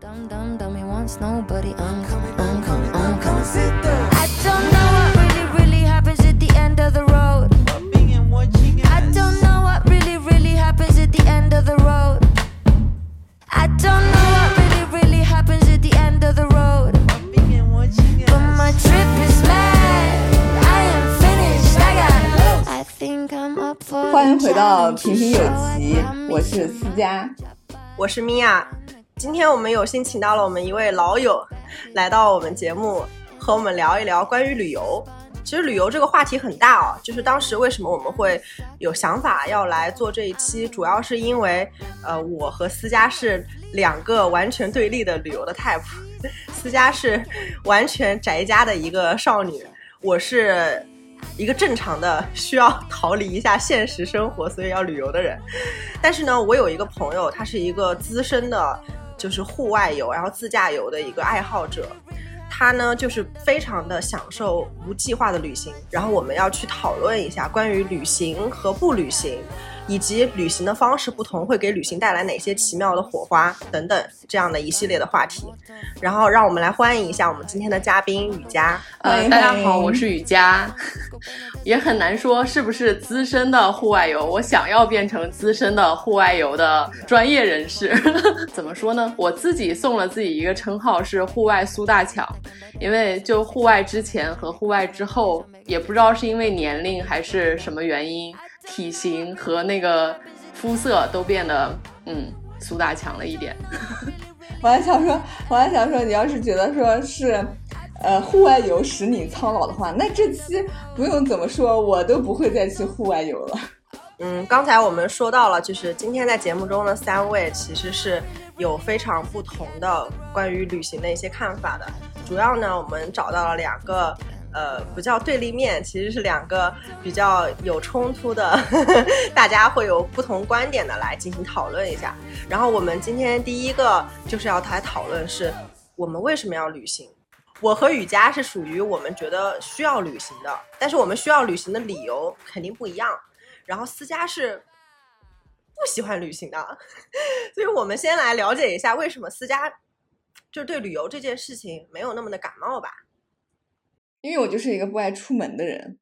Dum dum dummy wants nobody. I'm coming, I'm coming, I'm coming. Sit down. I don't know what really, really happens at the end of the road. I don't know what really, really happens at the end of the road. I don't know what really, really happens at the end of the road. But my trip is mad. I am finished. I got. I think I'm up for. 欢迎 the 回到 challenge, 平平有 so I 奇 got，me 我是思佳。我是米娅。 今天我们有幸请到了我们一位老友来到我们节目，和我们聊一聊关于旅游。其实旅游这个话题很大哦，就是当时为什么我们会有想法要来做这一期，主要是因为呃，我和思佳是两个完全对立的旅游的 type。思佳是完全宅家的一个少女，我是一个正常的需要逃离一下现实生活，所以要旅游的人。但是呢，我有一个朋友，他是一个资深的，就是户外游，然后自驾游的一个爱好者。他呢，就是非常的享受无计划的旅行。然后我们要去讨论一下关于旅行和不旅行，以及旅行的方式不同会给旅行带来哪些奇妙的火花等等这样的一系列的话题。然后让我们来欢迎一下我们今天的嘉宾雨佳。呃，大家好，我是雨佳，也很难说是不是资深的户外游，我想要变成资深的户外游的专业人士。怎么说呢？我自己送了自己一个称号是户外苏大强，因为就户外之前和户外之后，也不知道是因为年龄还是什么原因，体型和那个肤色都变得嗯苏大强了一点。我还想说，我还想说，你要是觉得说是，呃，户外游使你苍老的话，那这期不用怎么说，我都不会再去户外游了。嗯，刚才我们说到了，就是今天在节目中的三位其实是有非常不同的关于旅行的一些看法的。主要呢，我们找到了两个，呃，不叫对立面，其实是两个比较有冲突的呵呵，大家会有不同观点的来进行讨论一下。然后我们今天第一个就是要来讨论是我们为什么要旅行。我和雨佳是属于我们觉得需要旅行的，但是我们需要旅行的理由肯定不一样。然后思佳是不喜欢旅行的，所以我们先来了解一下为什么思佳就对旅游这件事情没有那么的感冒吧。因为我就是一个不爱出门的人，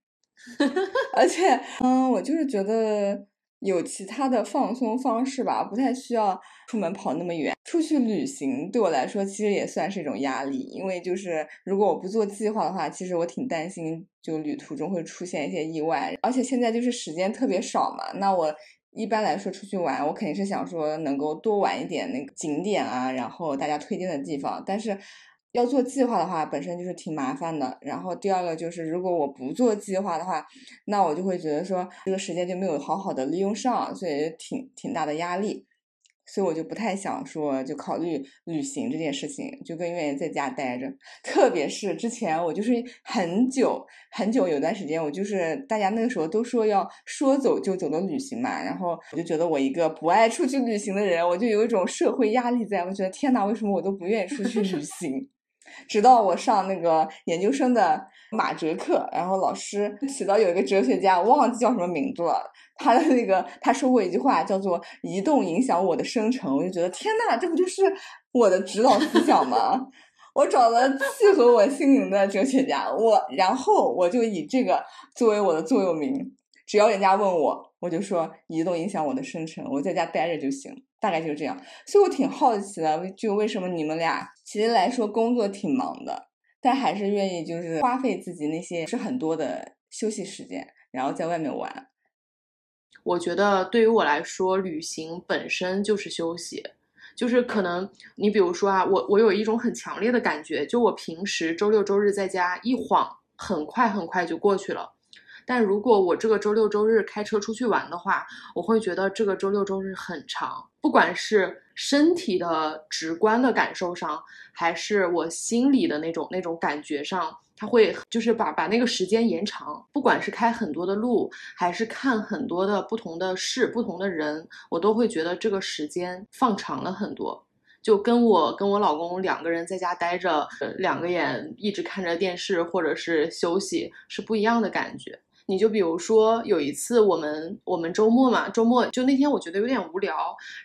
而且，嗯，我就是觉得有其他的放松方式吧，不太需要出门跑那么远。出去旅行对我来说其实也算是一种压力，因为就是如果我不做计划的话，其实我挺担心就旅途中会出现一些意外，而且现在就是时间特别少嘛，那我。一般来说，出去玩，我肯定是想说能够多玩一点那个景点啊，然后大家推荐的地方。但是要做计划的话，本身就是挺麻烦的。然后第二个就是，如果我不做计划的话，那我就会觉得说这个时间就没有好好的利用上，所以挺挺大的压力。所以我就不太想说就考虑旅行这件事情，就更愿意在家待着。特别是之前我就是很久很久有段时间，我就是大家那个时候都说要说走就走的旅行嘛，然后我就觉得我一个不爱出去旅行的人，我就有一种社会压力在，我觉得天呐，为什么我都不愿意出去旅行？直到我上那个研究生的马哲课，然后老师提到有一个哲学家，我忘记叫什么名字了。他的那个他说过一句话，叫做“移动影响我的生成”，我就觉得天呐，这不就是我的指导思想吗？我找了契合我心灵的哲学家，我然后我就以这个作为我的座右铭，只要人家问我，我就说移动影响我的生成，我在家待着就行，大概就是这样。所以我挺好奇的，就为什么你们俩其实来说工作挺忙的，但还是愿意就是花费自己那些是很多的休息时间，然后在外面玩。我觉得对于我来说，旅行本身就是休息，就是可能你比如说啊，我我有一种很强烈的感觉，就我平时周六周日在家一晃，很快很快就过去了。但如果我这个周六周日开车出去玩的话，我会觉得这个周六周日很长，不管是身体的直观的感受上，还是我心里的那种那种感觉上。它会就是把把那个时间延长，不管是开很多的路，还是看很多的不同的事、不同的人，我都会觉得这个时间放长了很多。就跟我跟我老公两个人在家待着，两个眼一直看着电视或者是休息是不一样的感觉。你就比如说有一次我们我们周末嘛，周末就那天我觉得有点无聊，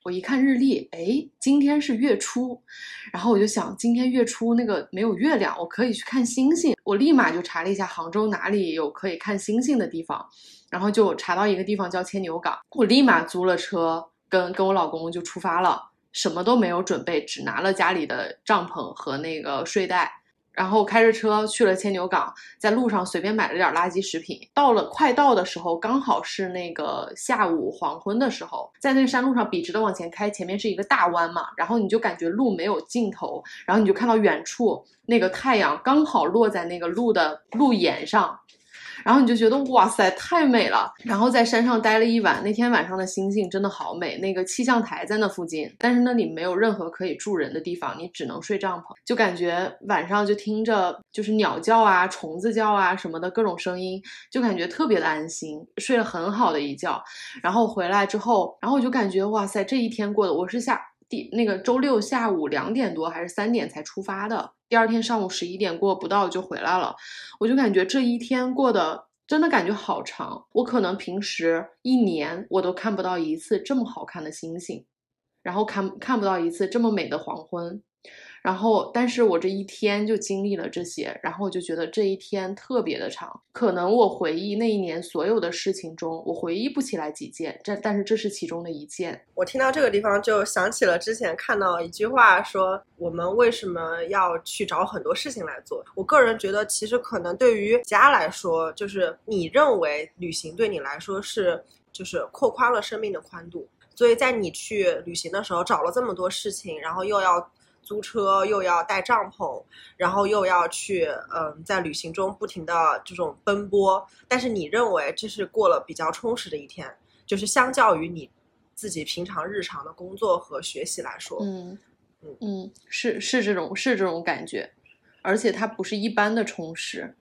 我一看日历，哎，今天是月初，然后我就想今天月初那个没有月亮，我可以去看星星。我立马就查了一下杭州哪里有可以看星星的地方，然后就查到一个地方叫牵牛港，我立马租了车，跟跟我老公就出发了，什么都没有准备，只拿了家里的帐篷和那个睡袋。然后开着车去了千牛港，在路上随便买了点垃圾食品。到了快到的时候，刚好是那个下午黄昏的时候，在那个山路上笔直的往前开，前面是一个大弯嘛，然后你就感觉路没有尽头，然后你就看到远处那个太阳刚好落在那个路的路沿上。然后你就觉得哇塞，太美了。然后在山上待了一晚，那天晚上的星星真的好美。那个气象台在那附近，但是那里没有任何可以住人的地方，你只能睡帐篷。就感觉晚上就听着就是鸟叫啊、虫子叫啊什么的各种声音，就感觉特别的安心，睡了很好的一觉。然后回来之后，然后我就感觉哇塞，这一天过的，我是下那个周六下午两点多还是三点才出发的。第二天上午十一点过不到就回来了，我就感觉这一天过得真的感觉好长。我可能平时一年我都看不到一次这么好看的星星，然后看看不到一次这么美的黄昏。然后，但是我这一天就经历了这些，然后我就觉得这一天特别的长。可能我回忆那一年所有的事情中，我回忆不起来几件，这但是这是其中的一件。我听到这个地方就想起了之前看到一句话，说我们为什么要去找很多事情来做？我个人觉得，其实可能对于家来说，就是你认为旅行对你来说是就是扩宽了生命的宽度，所以在你去旅行的时候找了这么多事情，然后又要。租车又要带帐篷，然后又要去，嗯，在旅行中不停的这种奔波。但是你认为这是过了比较充实的一天，就是相较于你自己平常日常的工作和学习来说，嗯嗯嗯，是是这种是这种感觉，而且它不是一般的充实，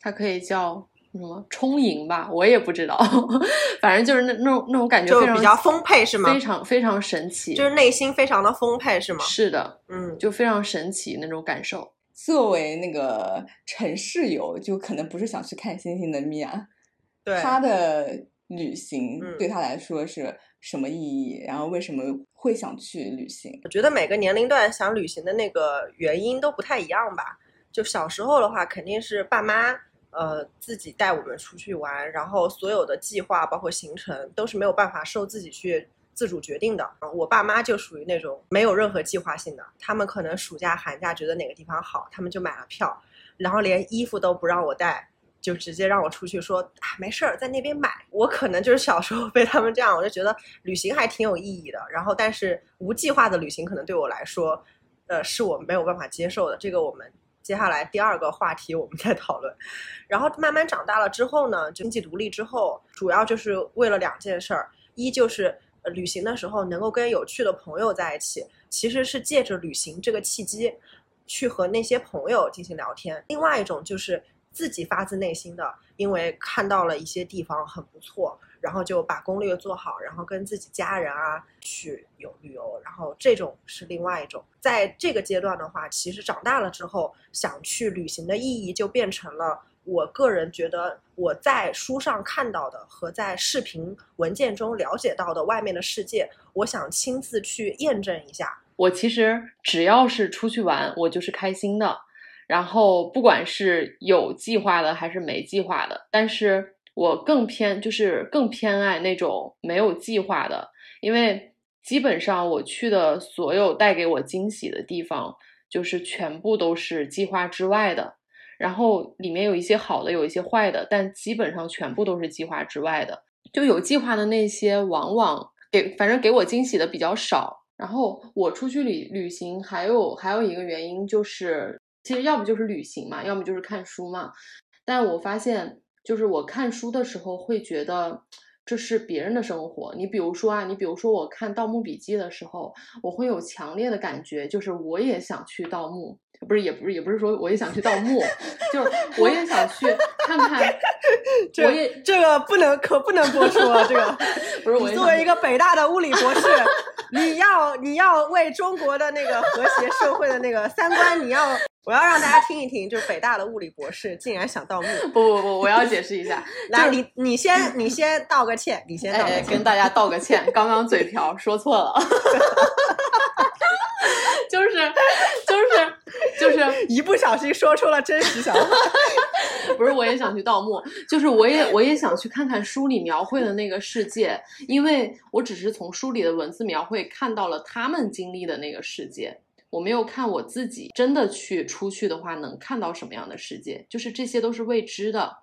它可以叫。什么充盈吧，我也不知道，反正就是那那种那种感觉，就比较丰沛是吗？非常非常神奇，就是内心非常的丰沛是吗？是的，嗯，就非常神奇那种感受。作为那个城市游，就可能不是想去看星星的米娅，对他的旅行对他来说是什么意义？然后为什么会想去旅行？我觉得每个年龄段想旅行的那个原因都不太一样吧。就小时候的话，肯定是爸妈。呃，自己带我们出去玩，然后所有的计划包括行程都是没有办法受自己去自主决定的。我爸妈就属于那种没有任何计划性的，他们可能暑假寒假觉得哪个地方好，他们就买了票，然后连衣服都不让我带，就直接让我出去说啊没事儿，在那边买。我可能就是小时候被他们这样，我就觉得旅行还挺有意义的。然后，但是无计划的旅行可能对我来说，呃，是我没有办法接受的。这个我们。接下来第二个话题我们再讨论，然后慢慢长大了之后呢，经济独立之后，主要就是为了两件事儿，一就是旅行的时候能够跟有趣的朋友在一起，其实是借着旅行这个契机，去和那些朋友进行聊天；另外一种就是自己发自内心的，因为看到了一些地方很不错。然后就把攻略做好，然后跟自己家人啊去有旅游，然后这种是另外一种。在这个阶段的话，其实长大了之后想去旅行的意义就变成了，我个人觉得我在书上看到的和在视频文件中了解到的外面的世界，我想亲自去验证一下。我其实只要是出去玩，我就是开心的。然后不管是有计划的还是没计划的，但是。我更偏，就是更偏爱那种没有计划的，因为基本上我去的所有带给我惊喜的地方，就是全部都是计划之外的。然后里面有一些好的，有一些坏的，但基本上全部都是计划之外的。就有计划的那些，往往给反正给我惊喜的比较少。然后我出去旅旅行，还有还有一个原因就是，其实要不就是旅行嘛，要么就是看书嘛。但我发现。就是我看书的时候会觉得这是别人的生活。你比如说啊，你比如说我看《盗墓笔记》的时候，我会有强烈的感觉，就是我也想去盗墓，不是，也不是，也不是说我也想去盗墓，就是我也想去看看。我也这个不能可不能播出啊！这个 不是我作为一个北大的物理博士，你要你要为中国的那个和谐社会的那个三观，你要我要让大家听一听，就是北大的物理博士竟然想盗墓。不不不，我要解释一下，来，你你先你先道个歉，你先道个哎，歉。跟大家道个歉，刚刚嘴瓢说错了，就是就是就是 一不小心说出了真实想法。不是，我也想去盗墓，就是我也我也想去看看书里描绘的那个世界，因为我只是从书里的文字描绘看到了他们经历的那个世界，我没有看我自己真的去出去的话能看到什么样的世界，就是这些都是未知的。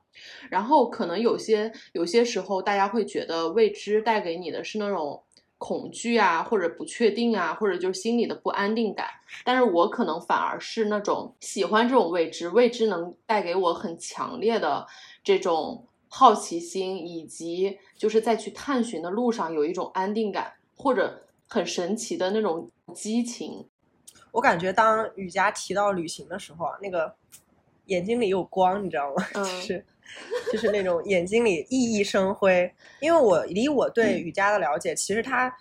然后可能有些有些时候大家会觉得未知带给你的是那种恐惧啊，或者不确定啊，或者就是心里的不安定感。但是我可能反而是那种喜欢这种未知，未知能带给我很强烈的这种好奇心，以及就是在去探寻的路上有一种安定感，或者很神奇的那种激情。我感觉当雨佳提到旅行的时候啊，那个眼睛里有光，你知道吗？嗯就是就是那种眼睛里熠熠生辉。因为我离我嗯对雨佳的了解，其实她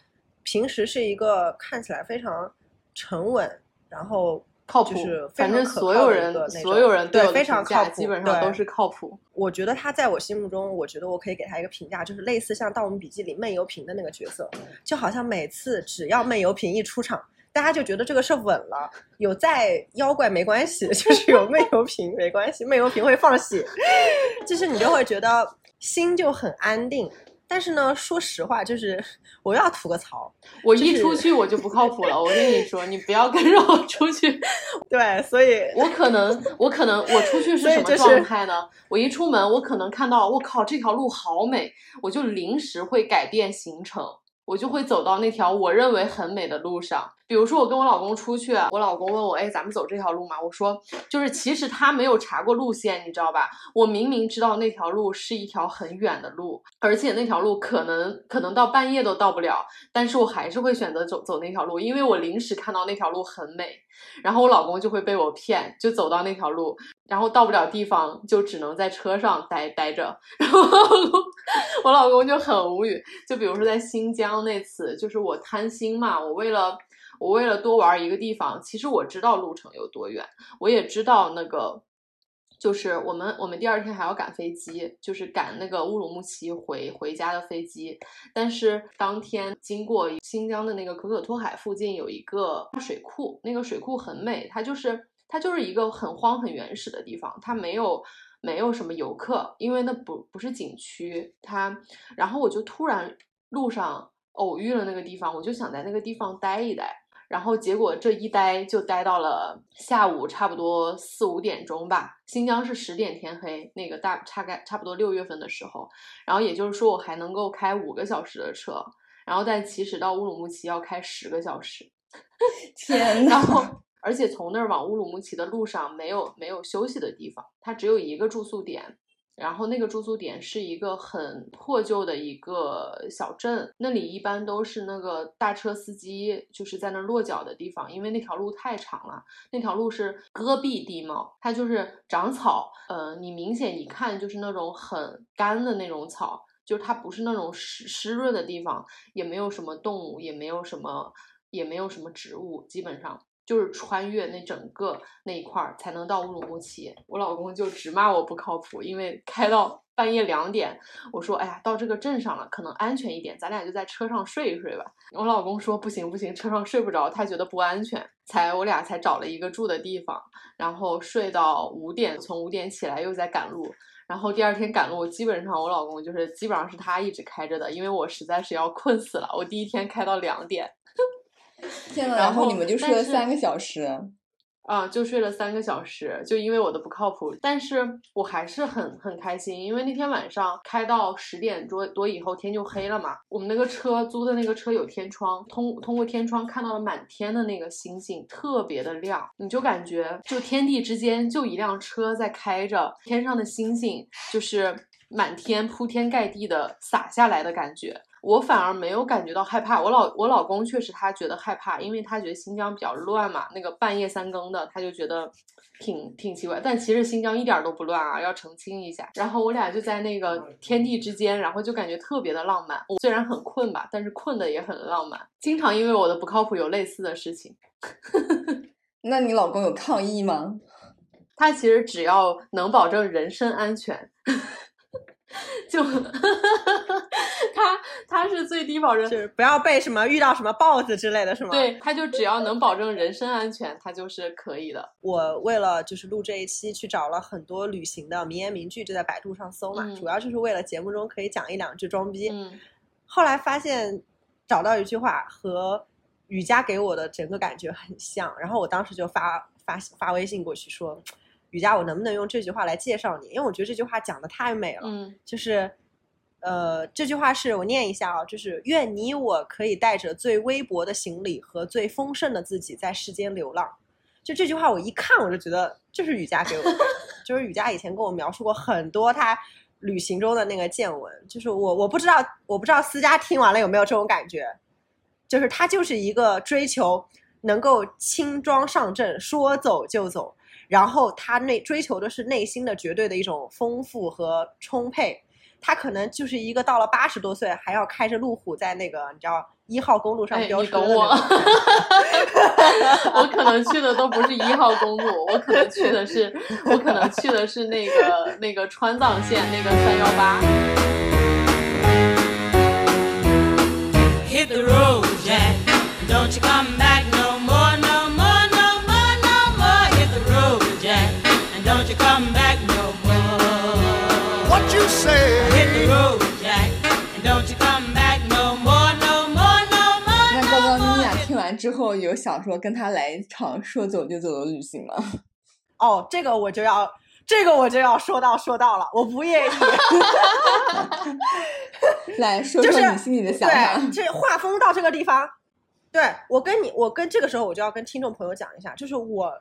平时是一个看起来非常沉稳，然后靠谱就是，非反正所有人所有人对非常靠谱，基本上都是靠谱。我觉得他在我心目中，我觉得我可以给他一个评价，就是类似像《盗墓笔记》里闷油瓶的那个角色，就好像每次只要闷油瓶一出场，大家就觉得这个事稳了，有再妖怪没关系，就是有闷油瓶没关系，闷油瓶会放血，就是你就会觉得心就很安定。但是呢，说实话，就是我又要吐个槽，我一出去我就不靠谱了，我跟你说，你不要跟着我出去。对，所以我可能，我可能，我出去是什么状态呢？我一出门，我可能看到，我靠，这条路好美，我就临时会改变行程，我就会走到那条我认为很美的路上。比如说，我跟我老公出去，我老公问我，哎，咱们走这条路吗？我说，就是其实他没有查过路线，你知道吧？我明明知道那条路是一条很远的路，而且那条路可能可能到半夜都到不了，但是我还是会选择走走那条路，因为我临时看到那条路很美。然后我老公就会被我骗，就走到那条路，然后到不了地方，就只能在车上待待着。然后我老公就很无语。就比如说在新疆那次，就是我贪心嘛，我为了我为了多玩一个地方，其实我知道路程有多远，我也知道那个。就是我们，我们第二天还要赶飞机，就是赶那个乌鲁木齐回回家的飞机。但是当天经过新疆的那个可可托海附近有一个水库，那个水库很美，它就是它就是一个很荒很原始的地方，它没有没有什么游客，因为那不不是景区。它，然后我就突然路上偶遇了那个地方，我就想在那个地方待一待。然后结果这一待就待到了下午差不多四五点钟吧。新疆是十点天黑，那个大大概差不多六月份的时候，然后也就是说我还能够开五个小时的车，然后但其实到乌鲁木齐要开十个小时。天然后呐，而且从那儿往乌鲁木齐的路上没有没有休息的地方，它只有一个住宿点。然后那个住宿点是一个很破旧的一个小镇，那里一般都是那个大车司机就是在那儿落脚的地方，因为那条路太长了，那条路是戈壁地貌，它就是长草，呃，你明显一看就是那种很干的那种草，就是它不是那种湿湿润的地方，也没有什么动物，也没有什么也没有什么植物，基本上。就是穿越那整个那一块儿才能到乌鲁木齐，我老公就直骂我不靠谱，因为开到半夜两点，我说哎呀到这个镇上了，可能安全一点，咱俩就在车上睡一睡吧。我老公说不行不行，车上睡不着，他觉得不安全，才我俩才找了一个住的地方，然后睡到五点，从五点起来又在赶路。然后第二天赶路，基本上我老公就是基本上是他一直开着的，因为我实在是要困死了。我第一天开到两点，天呐，然后你们就睡了三个小时，啊，就睡了三个小时，就因为我的不靠谱，但是我还是很很开心，因为那天晚上开到十点多多以后天就黑了嘛，我们那个车租的那个车有天窗，通通过天窗看到了满天的那个星星，特别的亮，你就感觉就天地之间就一辆车在开着，天上的星星就是满天铺天盖地的洒下来的感觉。我反而没有感觉到害怕，我老我老公确实他觉得害怕，因为他觉得新疆比较乱嘛，那个半夜三更的，他就觉得挺挺奇怪。但其实新疆一点儿都不乱啊，要澄清一下。然后我俩就在那个天地之间，然后就感觉特别的浪漫。我虽然很困吧，但是困的也很浪漫。经常因为我的不靠谱有类似的事情。那你老公有抗议吗？他其实只要能保证人身安全，就他他是最低保证，就是不要被什么遇到什么豹子之类的是吗？，对，他就只要能保证人身安全，他就是可以的。我为了就是录这一期，去找了很多旅行的名言名句，就在百度上搜嘛，嗯主要就是为了节目中可以讲一两句装逼。嗯后来发现找到一句话和雨佳给我的整个感觉很像，然后我当时就发发发微信过去说，雨佳，我能不能用这句话来介绍你？因为我觉得这句话讲的太美了。嗯就是，呃，这句话是我念一下啊，就是愿你我可以带着最微薄的行李和最丰盛的自己在世间流浪。就这句话，我一看我就觉得就是雨佳给我的，就是雨佳以前跟我描述过很多她旅行中的那个见闻，就是我我不知道我不知道思佳听完了有没有这种感觉，就是她就是一个追求能够轻装上阵，说走就走，然后他内追求的是内心的绝对的一种丰富和充沛。他可能就是一个到了八十多岁还要开着路虎在那个你知道一号公路上哎，飙你等我车的那种。我可能去的都不是一号公路，我可能去的是，我可能去的是那个那个川藏线那个三幺八。Hit the road, Jack. Don't you come back 之后，有想说跟他来一场说走就走的旅行吗？哦，这个我就要，这个我就要说到说到了，我不愿意。来说就是说你心里的想法。对，这画风到这个地方，对我跟你，我跟这个时候我就要跟听众朋友讲一下，就是我，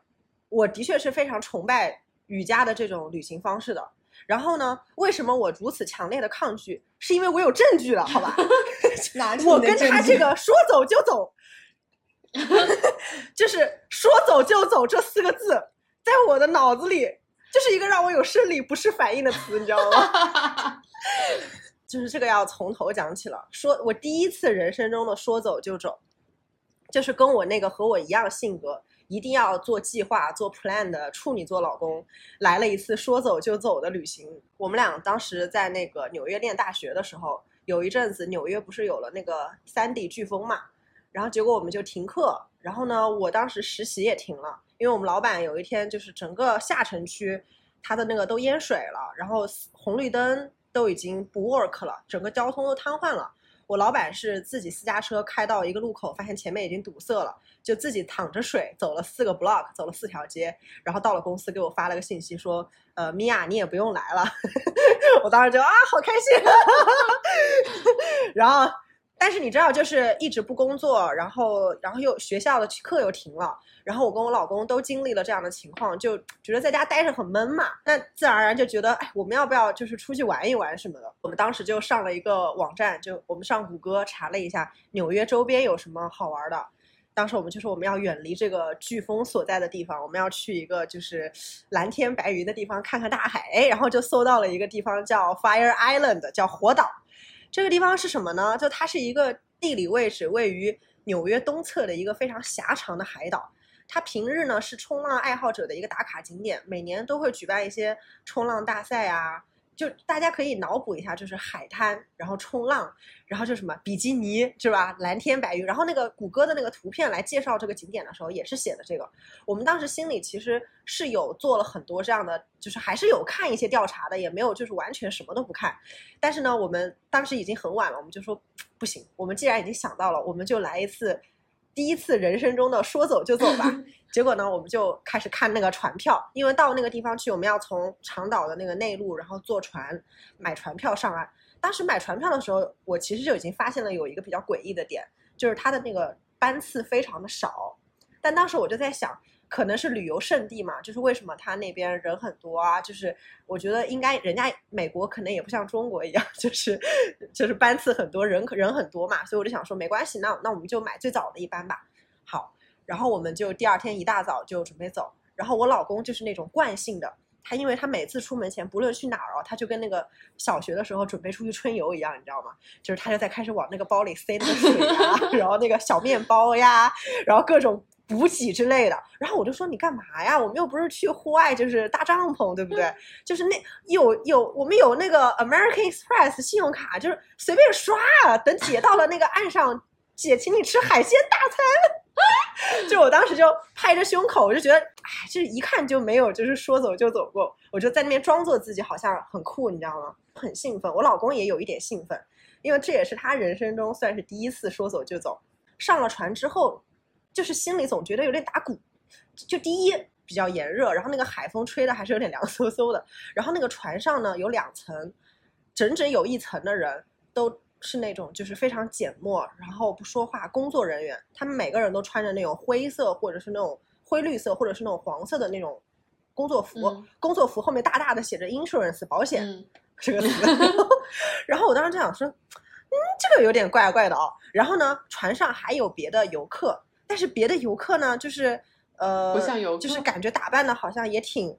我的确是非常崇拜瑜伽的这种旅行方式的。然后呢，为什么我如此强烈的抗拒？是因为我有证据了，好吧？我跟他这个说走就走，就是说走就走这四个字，在我的脑子里就是一个让我有生理不适反应的词，你知道吗？就是这个要从头讲起了。说我第一次人生中的说走就走，就是跟我那个和我一样性格，一定要做计划、做 plan 的处女座老公来了一次说走就走的旅行。我们俩当时在那个纽约念大学的时候，有一阵子纽约不是有了那个三 D 飓风嘛，然后结果我们就停课，然后呢，我当时实习也停了，因为我们老板有一天就是整个下城区，它的那个都淹水了，然后红绿灯都已经不 work 了，整个交通都瘫痪了。我老板是自己私家车开到一个路口，发现前面已经堵塞了，就自己淌着水走了四个 block，走了四条街，然后到了公司给我发了个信息说，呃，米娅你也不用来了。我当时就啊，好开心。然后，但是你知道，就是一直不工作，然后然后又学校的课又停了，然后我跟我老公都经历了这样的情况，就觉得在家待着很闷嘛，那自然而然就觉得，哎，我们要不要就是出去玩一玩什么的？我们当时就上了一个网站，就我们上谷歌查了一下纽约周边有什么好玩的。当时我们就说我们要远离这个飓风所在的地方，我们要去一个就是蓝天白云的地方看看大海，哎，然后就搜到了一个地方叫 Fire Island，叫火岛。这个地方是什么呢？就它是一个地理位置位于纽约东侧的一个非常狭长的海岛。它平日呢是冲浪爱好者的一个打卡景点，每年都会举办一些冲浪大赛啊。就大家可以脑补一下，就是海滩，然后冲浪，然后就什么比基尼是吧？蓝天白云，然后那个谷歌的那个图片来介绍这个景点的时候，也是写的这个。我们当时心里其实是有做了很多这样的，就是还是有看一些调查的，也没有就是完全什么都不看。但是呢，我们当时已经很晚了，我们就说不行，我们既然已经想到了，我们就来一次第一次人生中的说走就走吧。结果呢，我们就开始看那个船票，因为到那个地方去，我们要从长岛的那个内陆，然后坐船买船票上岸。当时买船票的时候，我其实就已经发现了有一个比较诡异的点，就是它的那个班次非常的少。但当时我就在想，可能是旅游胜地嘛，就是为什么他那边人很多啊？就是我觉得应该人家美国可能也不像中国一样，就是就是班次很多，人人很多嘛，所以我就想说没关系，那那我们就买最早的一班吧。好，然后我们就第二天一大早就准备走，然后我老公就是那种惯性的。他因为他每次出门前，不论去哪儿哦，他就跟那个小学的时候准备出去春游一样，你知道吗？就是他就在开始往那个包里塞那个水呀，然后那个小面包呀，然后各种补给之类的。然后我就说你干嘛呀？我们又不是去户外，就是搭帐篷，对不对？就是那有有我们有那个 American Express 信用卡，就是随便刷啊。等姐到了那个岸上，姐请你吃海鲜大餐。就我当时就拍着胸口，我就觉得，哎，这一看就没有，就是说走就走过。我就在那边装作自己好像很酷，你知道吗？很兴奋。我老公也有一点兴奋，因为这也是他人生中算是第一次说走就走。上了船之后，就是心里总觉得有点打鼓。就第一比较炎热，然后那个海风吹的还是有点凉飕飕的。然后那个船上呢有两层，整整有一层的人都。是那种就是非常缄默，然后不说话，工作人员，他们每个人都穿着那种灰色或者是那种灰绿色或者是那种黄色的那种工作服，工作服后面大大的写着 insurance 保险这个词 然后我当时就想说，嗯，这个有点怪怪的哦。然后呢，船上还有别的游客，但是别的游客呢，就是呃，不像游客，就是感觉打扮的好像也挺。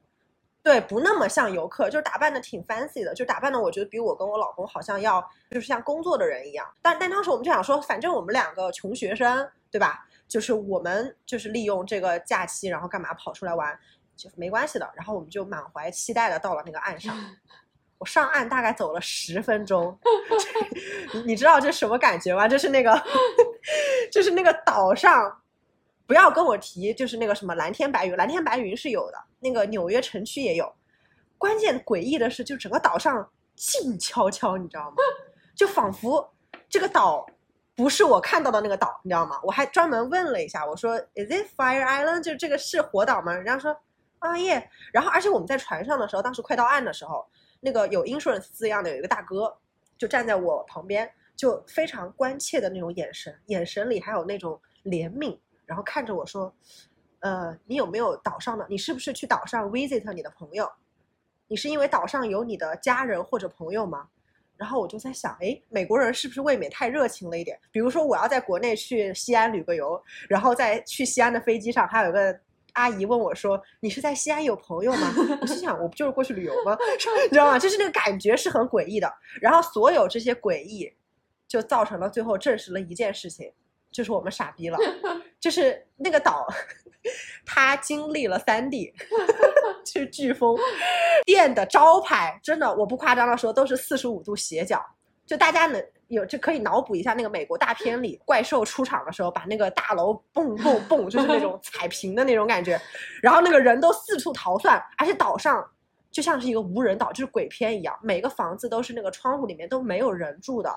对，不那么像游客，就是打扮的挺 fancy 的，就打扮的我觉得比我跟我老公好像要就是像工作的人一样。但但当时我们就想说，反正我们两个穷学生，对吧？就是我们就是利用这个假期，然后干嘛跑出来玩，就没关系的。然后我们就满怀期待的到了那个岸上。我上岸大概走了十分钟，你你知道这什么感觉吗？就是那个，就是那个岛上。不要跟我提，就是那个什么蓝天白云，蓝天白云是有的，那个纽约城区也有。关键诡异的是，就整个岛上静悄悄，你知道吗？就仿佛这个岛不是我看到的那个岛，你知道吗？我还专门问了一下，我说 Is it Fire Island？就这个是火岛吗？人家说啊耶。然后而且我们在船上的时候，当时快到岸的时候，那个有 insurance 字样的有一个大哥就站在我旁边，就非常关切的那种眼神，眼神里还有那种怜悯。然后看着我说：“呃，你有没有岛上的？你是不是去岛上 visit 你的朋友？你是因为岛上有你的家人或者朋友吗？”然后我就在想，哎，美国人是不是未免太热情了一点？比如说，我要在国内去西安旅个游，然后在去西安的飞机上，还有一个阿姨问我说：“你是在西安有朋友吗？” 我心想，我不就是过去旅游吗？你知道吗？就是那个感觉是很诡异的。然后所有这些诡异，就造成了最后证实了一件事情。就是我们傻逼了，就是那个岛，它经历了三 D，就是飓风，店的招牌真的我不夸张的说都是四十五度斜角，就大家能有就可以脑补一下那个美国大片里怪兽出场的时候，把那个大楼蹦蹦蹦，就是那种 踩平的那种感觉，然后那个人都四处逃窜，而且岛上就像是一个无人岛，就是鬼片一样，每个房子都是那个窗户里面都没有人住的，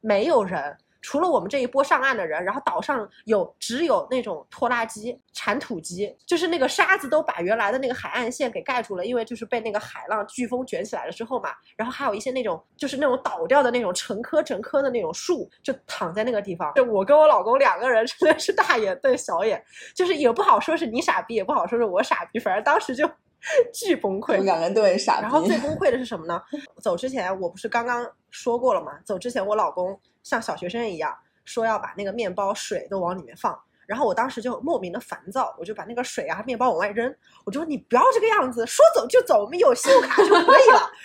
没有人。除了我们这一波上岸的人，然后岛上有只有那种拖拉机、铲土机，就是那个沙子都把原来的那个海岸线给盖住了，因为就是被那个海浪、飓风卷起来了之后嘛。然后还有一些那种就是那种倒掉的那种成棵成棵的那种树，就躺在那个地方。就我跟我老公两个人真的是大眼瞪小眼，就是也不好说是你傻逼，也不好说是我傻逼，反正当时就 巨崩溃。两个人都很傻逼。然后最崩溃的是什么呢？走之前我不是刚刚说过了吗？走之前我老公。像小学生一样说要把那个面包水都往里面放，然后我当时就莫名的烦躁，我就把那个水啊面包往外扔，我就说你不要这个样子，说走就走，我们有信用卡就可以了。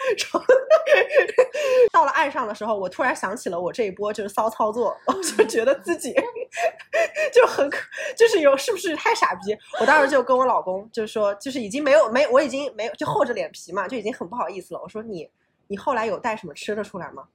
到了岸上的时候，我突然想起了我这一波就是骚操作，我就觉得自己 就很可，就是有是不是太傻逼？我当时就跟我老公就说，就是已经没有没我已经没有就厚着脸皮嘛，就已经很不好意思了。我说你你后来有带什么吃的出来吗？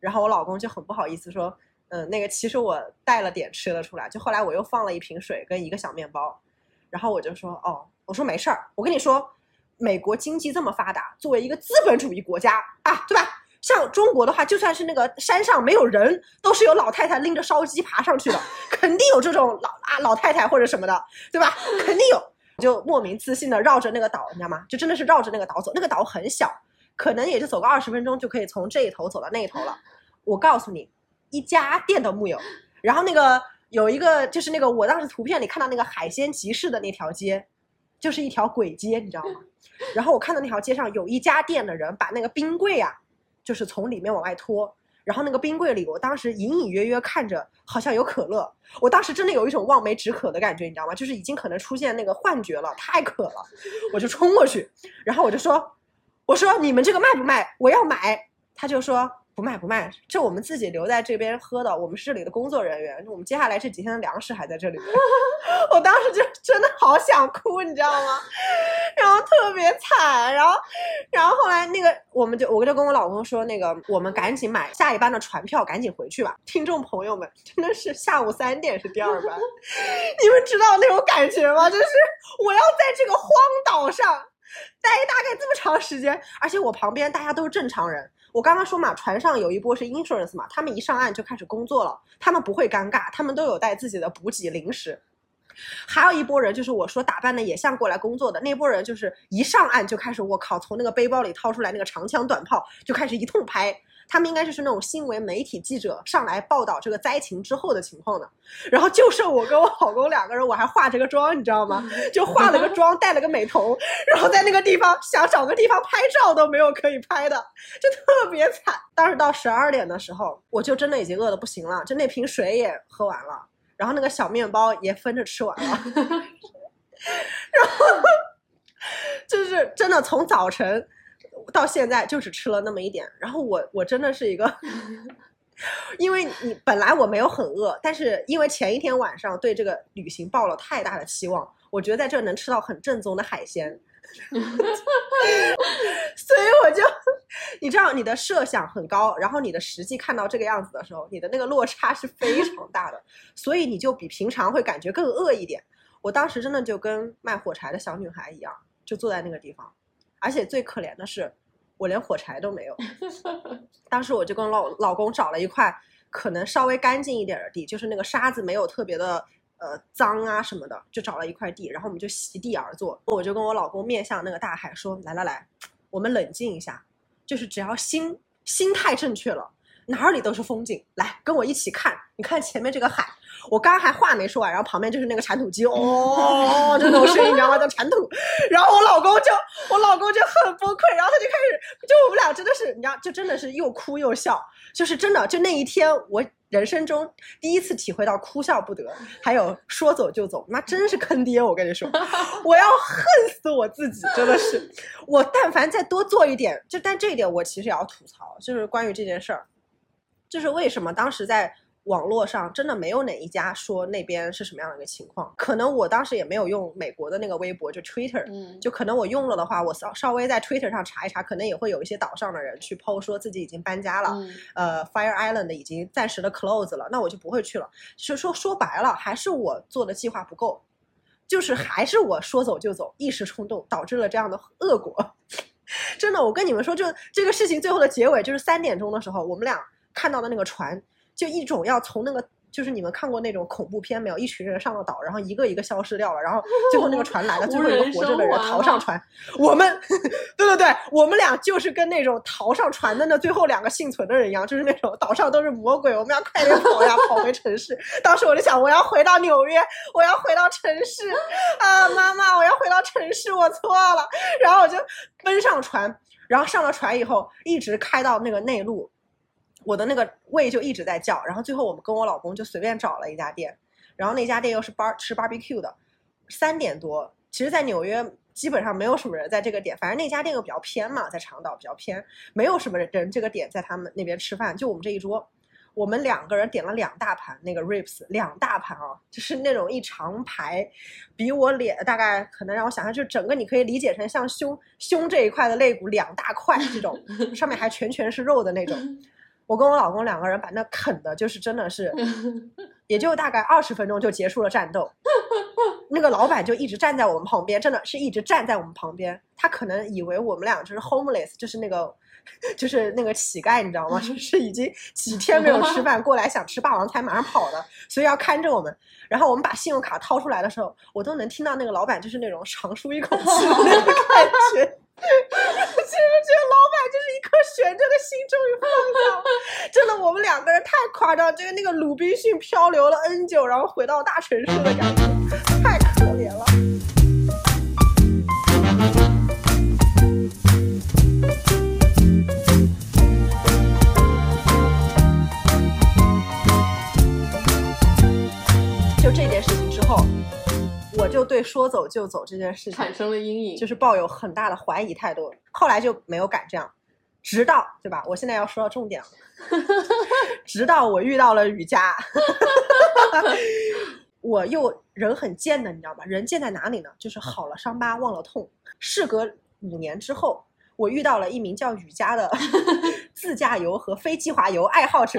然后我老公就很不好意思说，嗯，那个其实我带了点吃的出来，就后来我又放了一瓶水跟一个小面包，然后我就说，哦，我说没事儿，我跟你说，美国经济这么发达，作为一个资本主义国家啊，对吧？像中国的话，就算是那个山上没有人，都是有老太太拎着烧鸡爬上去的，肯定有这种老啊老太太或者什么的，对吧？肯定有，就莫名自信的绕着那个岛，你知道吗？就真的是绕着那个岛走，那个岛很小。可能也就走个二十分钟就可以从这一头走到那一头了。我告诉你，一家店都木有。然后那个有一个就是那个我当时图片里看到那个海鲜集市的那条街，就是一条鬼街，你知道吗？然后我看到那条街上有一家店的人把那个冰柜啊，就是从里面往外拖。然后那个冰柜里，我当时隐隐约约看着好像有可乐。我当时真的有一种望梅止渴的感觉，你知道吗？就是已经可能出现那个幻觉了，太渴了，我就冲过去，然后我就说。我说你们这个卖不卖？我要买。他就说不卖不卖，这我们自己留在这边喝的，我们是这里的工作人员，我们接下来这几天的粮食还在这里。我当时就真的好想哭，你知道吗？然后特别惨，然后，然后后来那个我们就我就跟我老公说，那个我们赶紧买下一班的船票，赶紧回去吧。听众朋友们，真的是下午三点是第二班，你们知道那种感觉吗？就是我要在这个荒岛上待大概这么长时间，而且我旁边大家都是正常人。我刚刚说嘛，船上有一波是 insurance 嘛，他们一上岸就开始工作了，他们不会尴尬，他们都有带自己的补给零食。还有一波人，就是我说打扮的也像过来工作的那波人，就是一上岸就开始，我靠，从那个背包里掏出来那个长枪短炮，就开始一通拍。他们应该就是那种新闻媒体记者上来报道这个灾情之后的情况的。然后就剩我跟我老公两个人，我还化着个妆，你知道吗？就化了个妆，戴了个美瞳，然后在那个地方想找个地方拍照都没有可以拍的，就特别惨。当时到十二点的时候，我就真的已经饿得不行了，就那瓶水也喝完了。然后那个小面包也分着吃完了，然后 就是真的从早晨到现在就只吃了那么一点。然后我我真的是一个，因为你本来我没有很饿，但是因为前一天晚上对这个旅行抱了太大的期望，我觉得在这能吃到很正宗的海鲜，所以我就你知道你的设想很高，然后你的实际看到这个样子的时候，你的那个落差是非常大的，所以你就比平常会感觉更饿一点。我当时真的就跟卖火柴的小女孩一样，就坐在那个地方，而且最可怜的是，我连火柴都没有。当时我就跟老老公找了一块可能稍微干净一点的地，就是那个沙子没有特别的呃脏啊什么的，就找了一块地，然后我们就席地而坐。我就跟我老公面向那个大海说：“来来来，我们冷静一下，就是只要心心态正确了，哪里都是风景。来，跟我一起看，你看前面这个海。”我刚刚还话没说完，然后旁边就是那个铲土机，哦，这种声音，你知道吗？叫铲土。然后我老公就，我老公就很崩溃，然后他就开始，就我们俩真的是，你知道，就真的是又哭又笑，就是真的，就那一天，我人生中第一次体会到哭笑不得，还有说走就走，妈真是坑爹！我跟你说，我要恨死我自己，真的是，我但凡再多做一点，就但这一点我其实也要吐槽，就是关于这件事儿，就是为什么当时在。网络上真的没有哪一家说那边是什么样的一个情况，可能我当时也没有用美国的那个微博，就 Twitter，嗯，就可能我用了的话，我稍稍微在 Twitter 上查一查，可能也会有一些岛上的人去 PO 说自己已经搬家了，嗯呃，Fire Island 已经暂时的 close 了，那我就不会去了。是说说白了，还是我做的计划不够，就是还是我说走就走，一时冲动导致了这样的恶果。真的，我跟你们说，就这个事情最后的结尾就是三点钟的时候，我们俩看到的那个船，就一种要从那个。就是你们看过那种恐怖片没有？一群人上了岛，然后一个一个消失掉了，然后最后那个船来了，最后一个活着的人逃上船。我们，对对对，我们俩就是跟那种逃上船的那最后两个幸存的人一样，就是那种岛上都是魔鬼，我们要快点跑呀，跑回城市。当时我就想，我要回到纽约，我要回到城市啊，妈妈，我要回到城市，我错了。然后我就奔上船，然后上了船以后，一直开到那个内陆。我的那个胃就一直在叫，然后最后我们跟我老公就随便找了一家店，然后那家店又是 bar 吃 barbecue 的，三点多，其实，在纽约基本上没有什么人在这个点，反正那家店又比较偏嘛，在长岛比较偏，没有什么人这个点在他们那边吃饭，就我们这一桌，我们两个人点了两大盘那个 ribs，两大盘啊，就是那种一长排，比我脸大概可能让我想象，就整个你可以理解成像胸胸这一块的肋骨两大块这种，上面还全全是肉的那种。我跟我老公两个人把那啃的，就是真的是，也就大概二十分钟就结束了战斗。那个老板就一直站在我们旁边，真的是一直站在我们旁边。他可能以为我们俩就是 homeless，就是那个，就是那个乞丐，你知道吗？就 是已经几天没有吃饭，过来想吃霸王餐，马上跑的，所以要看着我们。然后我们把信用卡掏出来的时候，我都能听到那个老板就是那种长舒一口气的那个感觉。其实这个老板就是一颗悬着的心，终于放下了。真的，我们两个人太夸张，就是那个鲁滨逊漂流了 N 久，然后回到大城市的感觉，太可怜了。就这件事情之后，我就对说走就走这件事情产生了阴影，就是抱有很大的怀疑态度，后来就没有敢这样。直到对吧？我现在要说到重点了，直到我遇到了雨佳，我又人很贱的，你知道吗？人贱在哪里呢？就是好了伤疤忘了痛。事隔五年之后，我遇到了一名叫雨佳的 自驾游和非计划游爱好者，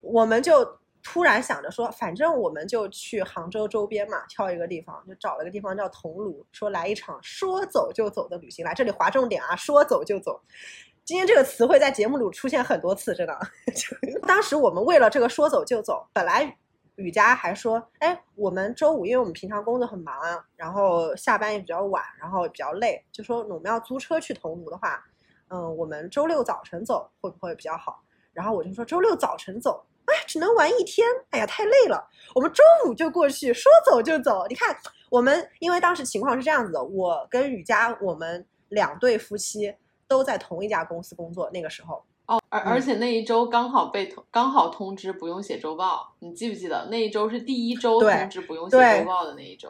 我们就突然想着说，反正我们就去杭州周边嘛，挑一个地方，就找了个地方叫桐庐，说来一场说走就走的旅行。来这里划重点啊，说走就走。今天这个词汇在节目里出现很多次，真的。当时我们为了这个说走就走，本来雨佳还说，哎，我们周五，因为我们平常工作很忙，然后下班也比较晚，然后比较累，就说我们要租车去桐庐的话，嗯，我们周六早晨走会不会比较好？然后我就说周六早晨走，哎，只能玩一天，哎呀，太累了。我们周五就过去，说走就走。你看，我们因为当时情况是这样子的，我跟雨佳，我们两对夫妻都在同一家公司工作，那个时候。哦，而而嗯且那一周刚好被通刚好通知不用写周报，你记不记得那一周是第一周通知不用写周报的那一周？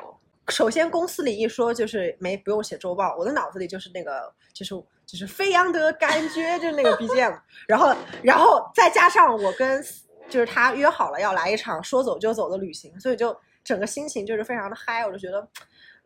首先公司里一说就是没不用写周报，我的脑子里就是那个就是就是飞扬的感觉，就是那个 BGM，然后然后再加上我跟就是他约好了要来一场说走就走的旅行，所以就整个心情就是非常的嗨，我就觉得。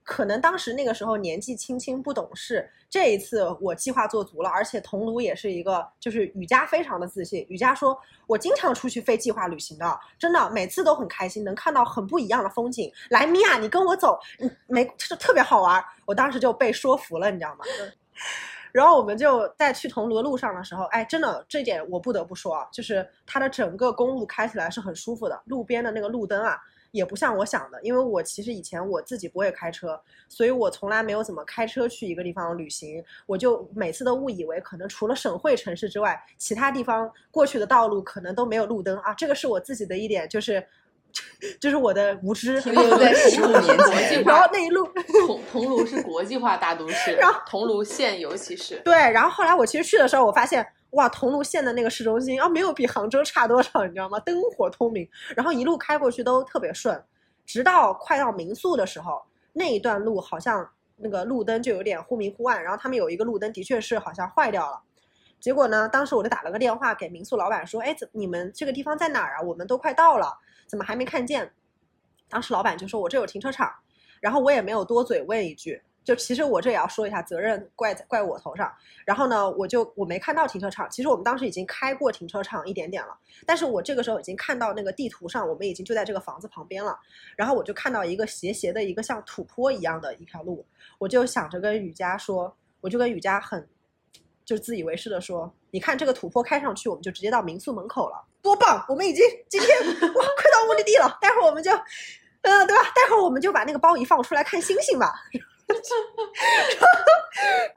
可能当时那个时候年纪轻轻不懂事，这一次我计划做足了，而且桐庐也是一个，就是雨佳非常的自信。雨佳说，我经常出去非计划旅行的，真的每次都很开心，能看到很不一样的风景。来，米娅，你跟我走，没就特别好玩。我当时就被说服了，你知道吗？然后我们就在去桐庐路上的时候，哎，真的这点我不得不说啊，就是它的整个公路开起来是很舒服的，路边的那个路灯啊，也不像我想的，因为我其实以前我自己不会开车，所以我从来没有怎么开车去一个地方旅行，我就每次都误以为可能除了省会城市之外，其他地方过去的道路可能都没有路灯啊，这个是我自己的一点，就是就是我的无知。停留在十五年国际前。然后，那一路，桐桐庐是国际化大都市然后，桐庐县尤其是。对，然后后来我其实去的时候，我发现哇，桐庐县的那个市中心啊，没有比杭州差多少，你知道吗？灯火通明，然后一路开过去都特别顺，直到快到民宿的时候，那一段路好像那个路灯就有点忽明忽暗，然后他们有一个路灯的确是好像坏掉了。结果呢，当时我就打了个电话给民宿老板说：“哎，怎你们这个地方在哪儿啊？我们都快到了，怎么还没看见？”当时老板就说：“我这有停车场。”然后我也没有多嘴问一句，就其实我这也要说一下，责任怪在怪我头上。然后呢，我就我没看到停车场，其实我们当时已经开过停车场一点点了，但是我这个时候已经看到那个地图上，我们已经就在这个房子旁边了。然后我就看到一个斜斜的一个像土坡一样的一条路，我就想着跟雨佳说，我就跟雨佳很就自以为是的说，你看这个土坡开上去，我们就直接到民宿门口了，多棒！我们已经今天 哇快到目的地了，待会儿我们就，呃、对吧？待会儿我们就把那个包一放出来看星星吧。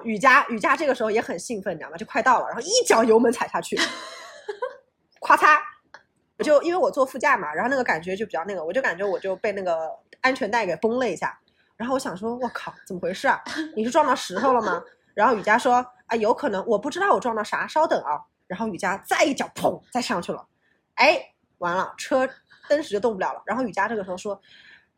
雨佳雨佳这个时候也很兴奋，你知道吗？就快到了，然后一脚油门踩下去，咵嚓，我就因为我坐副驾嘛，然后那个感觉就比较那个，我就感觉我就被那个安全带给崩了一下，然后我想说，我靠，怎么回事啊？你是撞到石头了吗？然后雨佳说啊，有可能，我不知道我撞到啥，稍等啊。然后雨佳再一脚砰，再上去了，哎，完了，车登时就动不了了。然后雨佳这个时候说，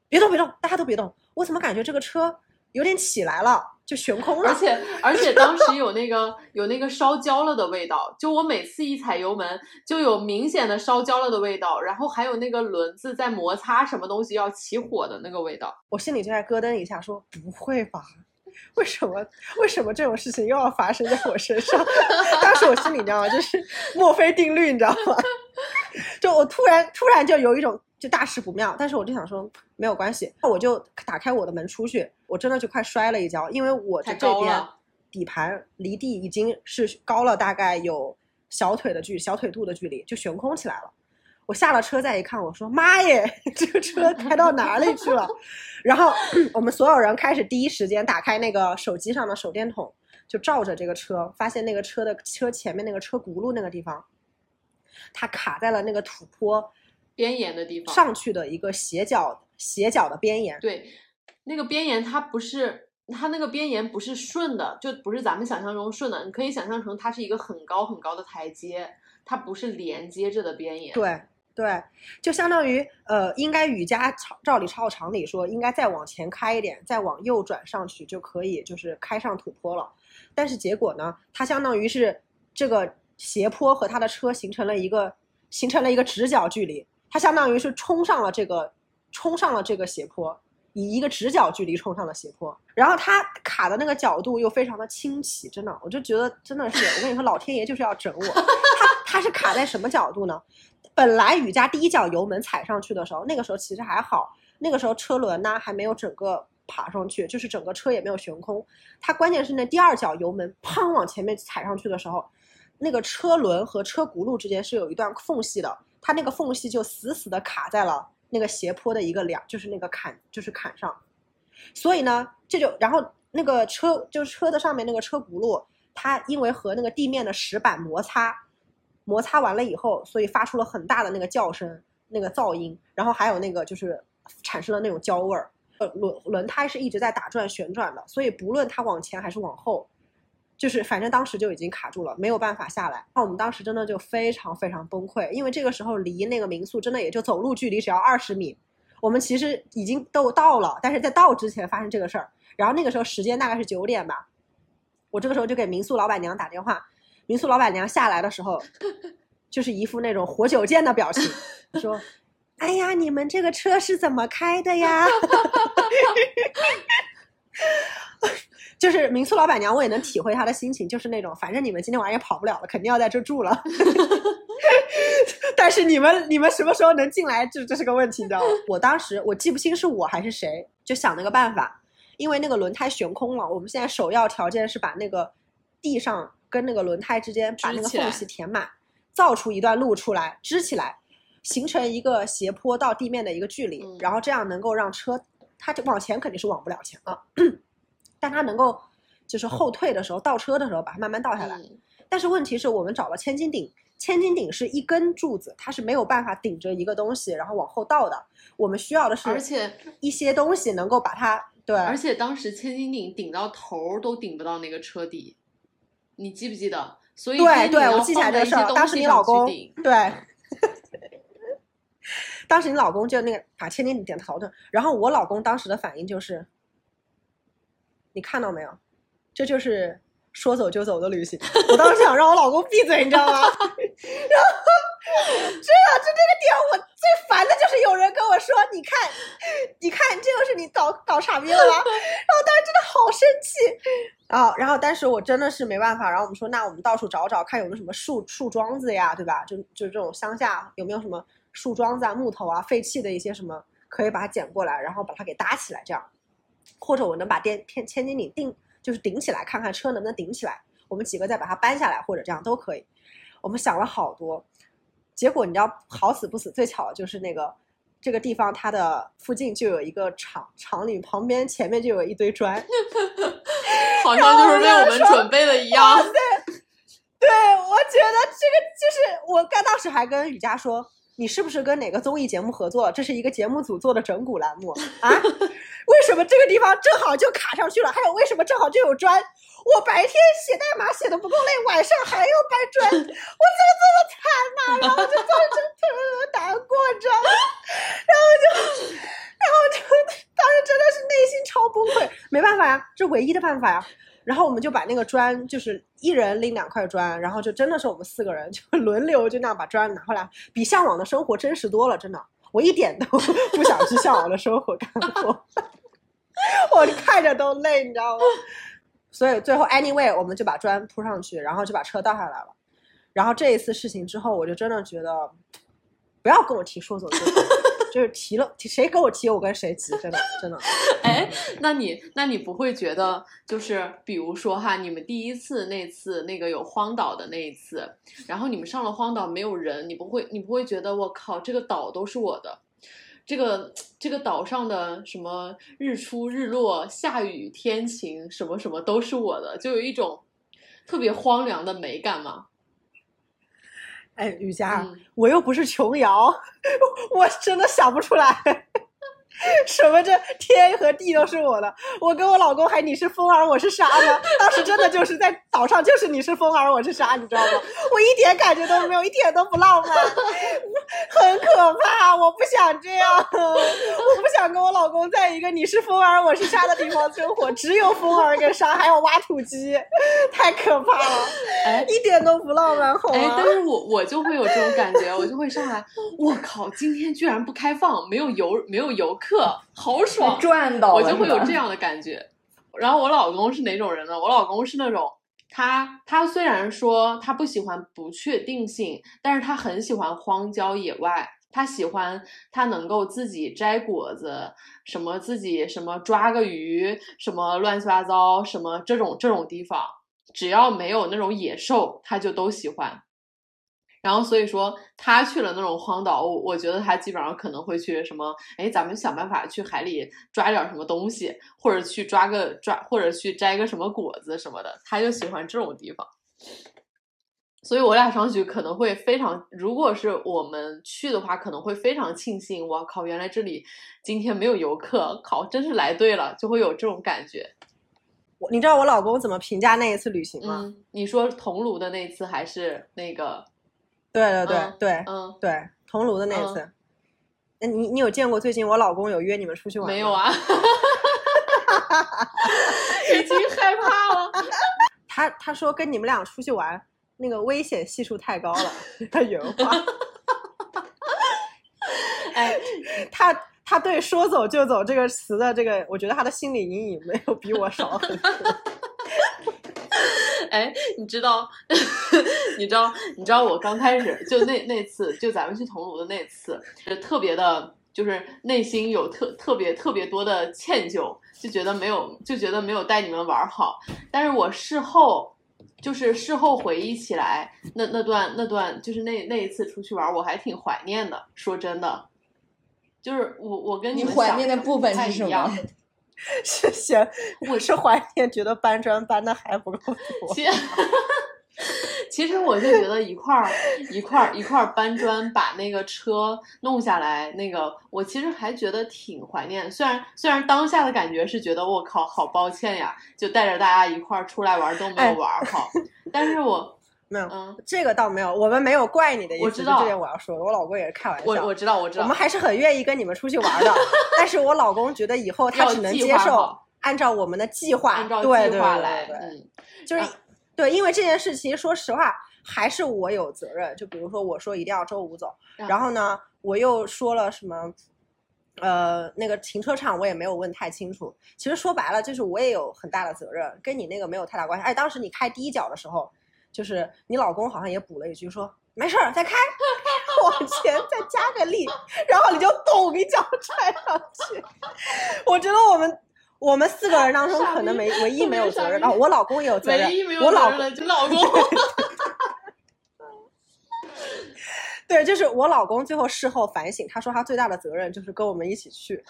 别动别动，大家都别动，我怎么感觉这个车有点起来了，就悬空了。而且而且当时有那个有那个烧焦了的味道，就我每次一踩油门，就有明显的烧焦了的味道，然后还有那个轮子在摩擦什么东西要起火的那个味道。我心里就在咯噔一下，说不会吧？为什么为什么这种事情又要发生在我身上？当时我心里你知道吗？就是墨菲定律，你知道吗？就我突然突然就有一种就大事不妙，但是我就想说没有关系，我就打开我的门出去，我真的就快摔了一跤，因为我太的这边底盘离地已经是高了大概有小腿的距小腿肚的距离，就悬空起来了。我下了车再一看，我说妈耶，这个车开到哪里去了？然后我们所有人开始第一时间打开那个手机上的手电筒，就照着这个车，发现那个车的车前面那个车轱辘那个地方，它卡在了那个土坡边沿的地方上去的一个斜角斜角的边沿。对，那个边沿它不是它那个边沿不是顺的，就不是咱们想象中顺的。你可以想象成它是一个很高很高的台阶，它不是连接着的边沿。对对，就相当于呃，应该雨佳照理照常理说，应该再往前开一点，再往右转上去就可以，就是开上土坡了。但是结果呢，它相当于是这个斜坡和他的车形成了一个形成了一个直角距离，它相当于是冲上了这个冲上了这个斜坡，以一个直角距离冲上了斜坡，然后他卡的那个角度又非常的清奇，真的，我就觉得真的是，我跟你说，老天爷就是要整我。他他是卡在什么角度呢？本来雨佳第一脚油门踩上去的时候，那个时候其实还好，那个时候车轮呢还没有整个爬上去，就是整个车也没有悬空。它关键是那第二脚油门砰往前面踩上去的时候，那个车轮和车轱辘之间是有一段缝隙的，它那个缝隙就死死的卡在了那个斜坡的一个梁，就是那个坎，就是坎上。所以呢，这就然后那个车就是车的上面那个车轱辘，它因为和那个地面的石板摩擦，摩擦完了以后，所以发出了很大的那个叫声，那个噪音，然后还有那个就是产生了那种焦味儿。呃，轮轮胎是一直在打转旋转的，所以不论它往前还是往后，就是反正当时就已经卡住了，没有办法下来。那我们当时真的就非常非常崩溃，因为这个时候离那个民宿真的也就走路距离只要二十米，我们其实已经都到了，但是在到之前发生这个事儿，然后那个时候时间大概是九点吧，我这个时候就给民宿老板娘打电话，民宿老板娘下来的时候，就是一副那种活久见的表情，说：“哎呀，你们这个车是怎么开的呀？” 就是民宿老板娘，我也能体会她的心情，就是那种反正你们今天晚上也跑不了了，肯定要在这住了。但是你们你们什么时候能进来，这这是个问题，你知道吗？我当时我记不清是我还是谁，就想了个办法，因为那个轮胎悬空了，我们现在首要条件是把那个地上跟那个轮胎之间把那个缝隙填满，造出一段路出来，支起来，形成一个斜坡到地面的一个距离，嗯然后这样能够让车它就往前肯定是往不了前啊，但它能够就是后退的时候倒车的时候把它慢慢倒下来。嗯但是问题是我们找了千斤顶，千斤顶是一根柱子，它是没有办法顶着一个东西然后往后倒的。我们需要的是，而且一些东西能够把它对，而且当时千斤顶顶到头儿都顶不到那个车底，你记不记得？所以对对，我记起来这个事儿。当时你老公顶对，当时你老公就那个把千斤顶点头的，然后我老公当时的反应就是，你看到没有？这就是说走就走的旅行。我当时想让我老公闭嘴，你知道吗？然后，真的，就这个点我最烦的就是有人跟我说，你看，你看，这就是你搞搞傻逼了吧？然后当时真的好生气。啊，然后但是我真的是没办法，然后我们说，那我们到处找找，看有没有什么树树桩子呀，对吧？就就这种乡下有没有什么树桩子啊、木头啊、废弃的一些什么，可以把它捡过来，然后把它给搭起来，这样，或者我能把电天千斤顶定就是顶起来，看看车能不能顶起来，我们几个再把它搬下来，或者这样都可以。我们想了好多，结果你知道，好死不死，最巧的就是那个这个地方它的附近就有一个厂，厂里旁边前面就有一堆砖。好像就是为我们准备的一样。对，对我觉得这个就是我刚当时还跟雨佳说，你是不是跟哪个综艺节目合作了？这是一个节目组做的整蛊栏目啊？为什么这个地方正好就卡上去了？还有为什么正好就有砖？我白天写代码写的不够累，晚上还要搬砖，我怎么这么惨呐、然后就当时特难过，你知道吗？然后就，然后就当时真的是内心超崩溃，没办法呀，这唯一的办法呀。然后我们就把那个砖，就是一人拎两块砖，然后就真的是我们四个人就轮流就那样把砖拿回来，比向往的生活真实多了，真的，我一点都 不想去向往的生活干活，我看着都累，你知道吗？所以最后 anyway 我们就把砖铺上去，然后就把车倒下来了。然后这一次事情之后，我就真的觉得，不要跟我提说走就走，就是提了，谁跟我提，我跟谁急，真的真的。哎，那你那你不会觉得就是比如说哈，你们第一次那次那个有荒岛的那一次，然后你们上了荒岛没有人，你不会你不会觉得我靠这个岛都是我的，这个这个岛上的什么日出日落、下雨天晴什么什么都是我的，就有一种特别荒凉的美感吗？哎，雨佳，嗯我又不是琼瑶，我真的想不出来。什么这天和地都是我的，我跟我老公还你是风儿我是沙呢。当时真的就是在岛上就是你是风儿我是沙，你知道吗？我一点感觉都没有，一点都不浪漫，很可怕。我不想这样，我不想跟我老公在一个你是风儿我是沙的地方生活，只有风儿跟沙，还有挖土机，太可怕了，哎一点都不浪漫，好哎，吗但？是我我就会有这种感觉，我就会上来，我靠，今天居然不开放，没有游没有游客，好爽，赚到了，我就会有这样的感觉。然后我老公是哪种人呢？我老公是那种。他他虽然说他不喜欢不确定性，但是他很喜欢荒郊野外。他喜欢他能够自己摘果子，什么自己什么抓个鱼，什么乱七八糟，什么这种这种地方，只要没有那种野兽，他就都喜欢。然后所以说他去了那种荒岛，我我觉得他基本上可能会去什么，哎，咱们想办法去海里抓点什么东西，或者去抓个抓，或者去摘个什么果子什么的，他就喜欢这种地方。所以我俩上去可能会非常，如果是我们去的话，可能会非常庆幸，我靠，原来这里今天没有游客，靠，真是来对了，就会有这种感觉。我你知道我老公怎么评价那一次旅行吗？嗯，你说桐庐的那次还是那个？对对对、嗯对嗯，对，桐庐的那一次。那你你有见过最近我老公有约你们出去玩吗？没有。啊，已经害怕了。他他说跟你们俩出去玩，那个危险系数太高了，他原话。哎，他他对“说走就走”这个词的这个，我觉得他的心理阴影没有比我少很多。哎，你知道，你知道，你知道我刚开始就那那次，就咱们去桐庐的那次，就特别的，就是内心有特特别特别多的歉疚，就觉得没有，就觉得没有带你们玩好。但是我事后，就是事后回忆起来，那那段那段，就是那那一次出去玩，我还挺怀念的。说真的，就是我我跟你怀念的部分是一样么？是嫌我是怀念，觉得搬砖搬的还不够多。其 其实我就觉得一块儿一块儿一块儿搬砖把那个车弄下来，那个我其实还觉得挺怀念。虽然虽然当下的感觉是觉得我靠好抱歉呀，就带着大家一块儿出来玩都没哎有玩好，但是我没有，嗯，这个倒没有，我们没有怪你的意思。我知道就这点我要说的，我老公也是开玩笑。我我知道我知道，我们还是很愿意跟你们出去玩的，但是我老公觉得以后他只能接受按照我们的计划，按照对计划对来，对对对嗯，就是、啊对，因为这件事情，说实话还是我有责任。就比如说我说一定要周五走，啊然后呢，我又说了什么，呃，那个停车场我也没有问太清楚。其实说白了，就是我也有很大的责任，跟你那个没有太大关系。哎，当时你开第一脚的时候，就是你老公好像也补了一句说没事儿，再开，往前再加个力，然后你就咚一脚踹上去。我觉得我们。我们四个人当中，可能没唯一没有责任，傻逼然后我老公也有责任唯一没，有我老公责任的就老公。对，就是我老公最后事后反省，他说他最大的责任就是跟我们一起去。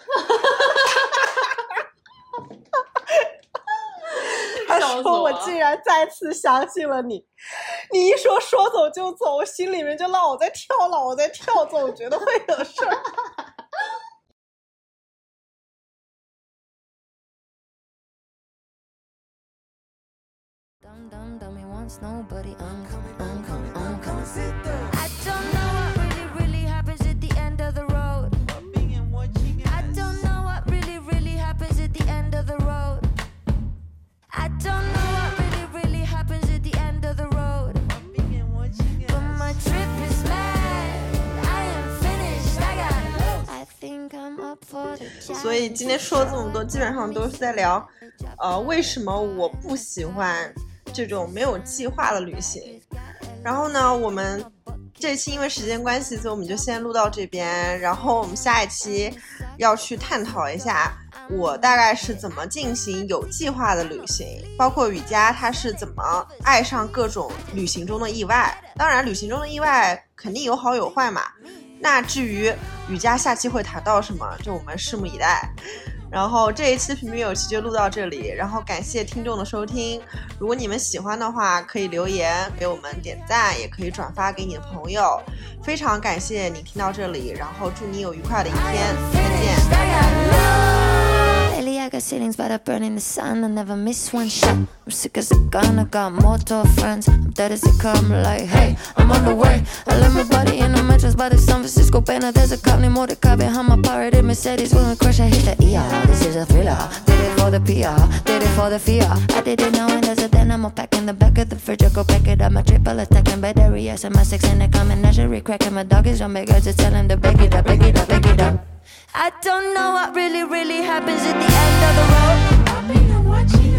他笑死说：“我我竟然再次相信了你，你一说说走就走，我心里面就老在跳，老在跳，总觉得会有事儿。所以今天说了这么多，基本上都是在聊，呃，为什么我不喜欢这种没有计划的旅行。然后呢，我们这期因为时间关系，所以我们就先录到这边。然后我们下一期要去探讨一下我大概是怎么进行有计划的旅行，包括雨佳她是怎么爱上各种旅行中的意外。当然，旅行中的意外肯定有好有坏嘛。那至于雨佳下期会谈到什么，就我们拭目以待。然后这一期平平有奇就录到这里，然后感谢听众的收听。如果你们喜欢的话，可以留言给我们点赞，也可以转发给你的朋友。非常感谢你听到这里，然后祝你有愉快的一天，再见。I got ceilings but I burn in the sun. I never miss one shot. I'm sick as a gun. I got mortal friends. I'm dead as they come. Like hey, I'm on the way. I left my body in a mattress by the San Francisco banner. There's a cop named Mordecai behind my pirated Mercedes. When we crash, I hit the ER. This is a thriller. Did it for the PR. Did it for the fear. I did it knowing there's a I'm pack in the back of the fridge. I go pack it up. My triple attacking battery. Yes, and my six in the common menagerie. Cracking my dog is on just tell him to beg it up, beg it up, beg it up. I don't know what really, really happens at the end of the road.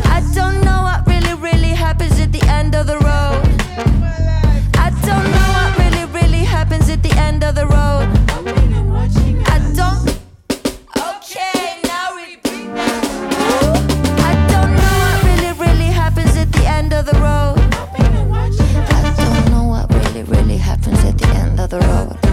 I don't know what really, really happens at the end of the road. I don't know what really, really happens at the end of the road. I don't. Okay, now repeat that. I don't know what really, really happens at the end of the road. I don't know what really, really happens at the end of the road.